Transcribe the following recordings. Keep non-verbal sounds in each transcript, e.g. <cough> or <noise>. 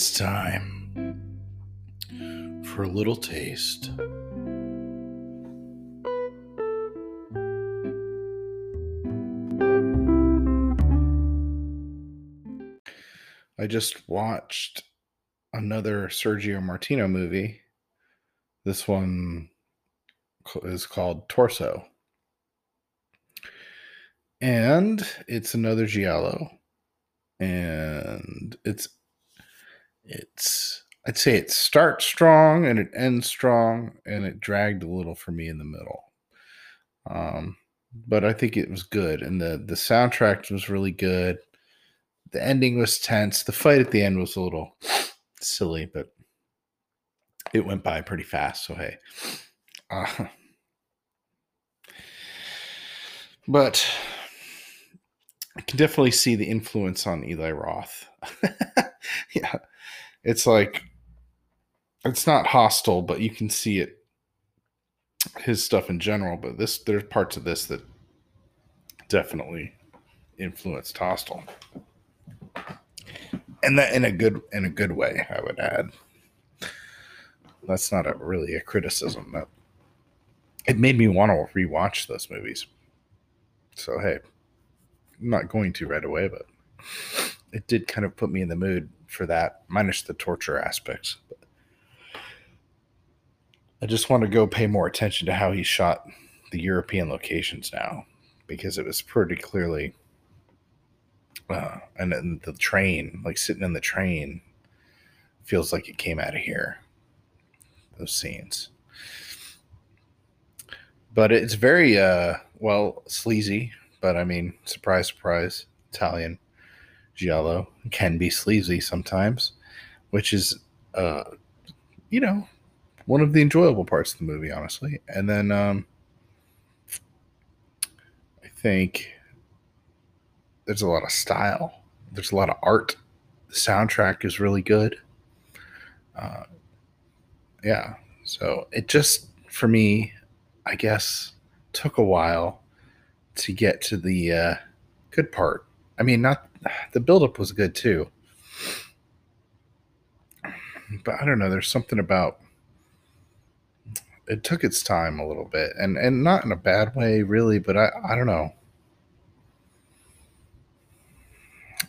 It's time for a little taste. I just watched another Sergio Martino movie. This one is called Torso. And it's another Giallo. And it's it's I'd say it starts strong and it ends strong and it dragged a little for me in the middle. Um but I think it was good and the the soundtrack was really good. The ending was tense. The fight at the end was a little silly, but it went by pretty fast. So hey, uh, but I can definitely see the influence on Eli Roth. <laughs> yeah, it's like it's not Hostel, but you can see it his stuff in general. But this there's parts of this that definitely influenced Hostel. And that in a good in a good way i would add. That's not a really a criticism that it made me want to rewatch those movies. So hey i'm not going to right away but it did kind of put me in the mood for that minus the torture aspects i just want to go pay more attention to how he shot the european locations now because it was pretty clearly uh, and then the train, like sitting in the train, feels like it came out of here. Those scenes, but it's very uh well sleazy. But I mean, surprise, surprise, Italian giallo can be sleazy sometimes, which is uh you know one of the enjoyable parts of the movie, honestly. And then um I think there's a lot of style. There's a lot of art. The soundtrack is really good. Uh, yeah. So it just, for me, I guess, took a while to get to the uh, good part. I mean, not <sighs> the buildup was good too. But I don't know. There's something about it took its time a little bit, and and not in a bad way, really. But I I don't know.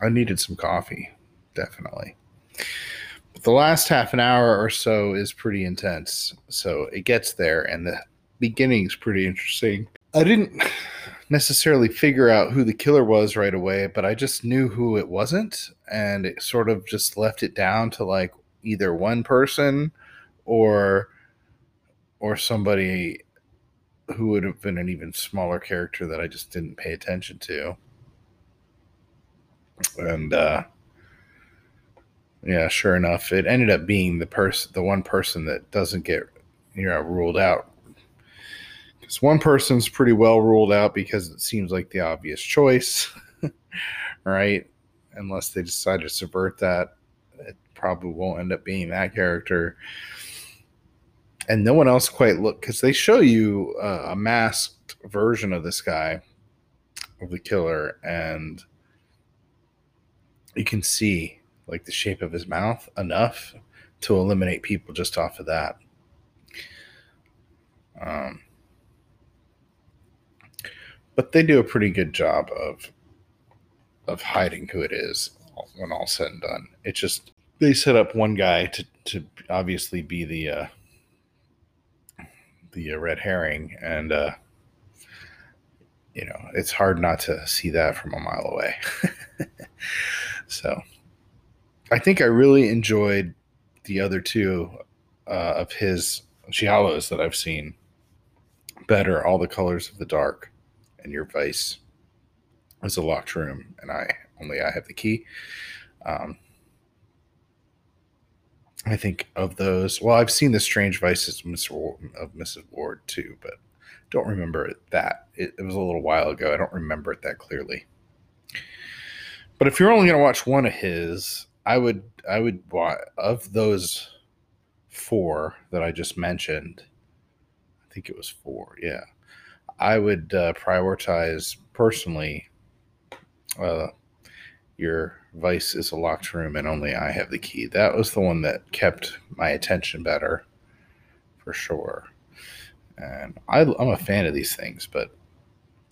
I needed some coffee, definitely. But the last half an hour or so is pretty intense. So it gets there, and the beginning is pretty interesting. I didn't necessarily figure out who the killer was right away, but I just knew who it wasn't, and it sort of just left it down to like either one person or or somebody who would have been an even smaller character that I just didn't pay attention to and uh, yeah, sure enough, it ended up being the person, the one person that doesn't get you know ruled out. Because one person's pretty well ruled out because it seems like the obvious choice, <laughs> right? Unless they decide to subvert that, it probably won't end up being that character. And no one else quite look because they show you uh, a masked version of this guy, of the killer, and you can see like the shape of his mouth enough to eliminate people just off of that. Um, but they do a pretty good job of of hiding who it is when all said and done. It's just they set up one guy to to obviously be the uh, the uh, red herring, and uh, you know it's hard not to see that from a mile away. <laughs> So I think I really enjoyed the other two uh, of his giallos that I've seen better. All the colors of the dark and your vice is a locked room, and I only I have the key. Um, I think of those. Well, I've seen the Strange Vices of Mrs. Wardh too, but don't remember that. It, it was a little while ago. I don't remember it that clearly. But if you're only going to watch one of his, I would I would of those four that I just mentioned. I think it was four. Yeah, I would uh, prioritize personally uh, your vice is a locked room and only I have the key. That was the one that kept my attention better, for sure. And I, I'm a fan of these things, but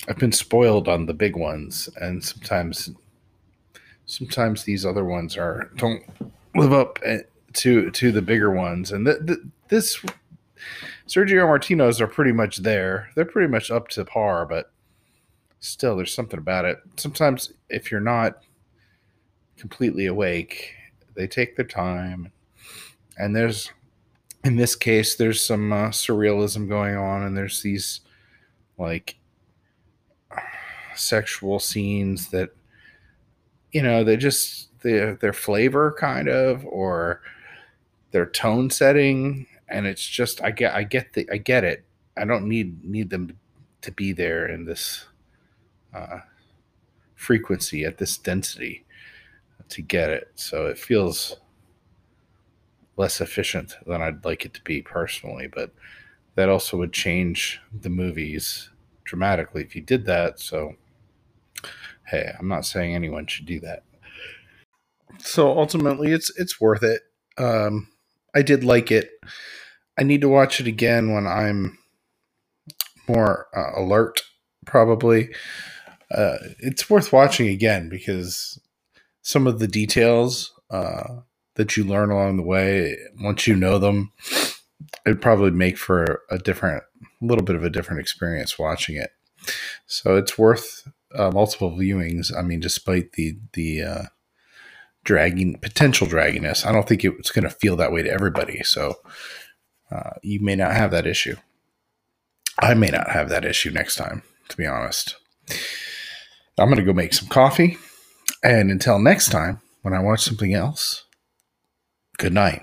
I've been spoiled on the big ones, and sometimes, sometimes these other ones are don't live up eh, to to the bigger ones. And th- th- this Sergio Martino's are pretty much there. They're pretty much up to par, but still, there's something about it. Sometimes, if you're not completely awake, they take their time, and there's in this case, there's some uh, surrealism going on, and there's these like sexual scenes that you know they just their their flavor kind of or their tone setting and it's just i get i get the i get it. I don't need need them to be there in this uh, frequency at this density to get it. So it feels less efficient than i'd like it to be personally but that also would change the movies dramatically if you did that. So hey i'm not saying anyone should do that. So ultimately it's it's worth it. Um i did like it i need to watch it again when i'm more uh, alert probably uh it's worth watching again because some of the details uh that you learn along the way once you know them it'd probably make for a different a little bit of a different experience watching it so it's worth uh, multiple viewings. I mean, despite the the uh, dragging potential dragginess, I don't think it's going to feel that way to everybody. So uh, you may not have that issue. I may not have that issue next time, to be honest. I'm going to go make some coffee. And until next time, when I watch something else, good night.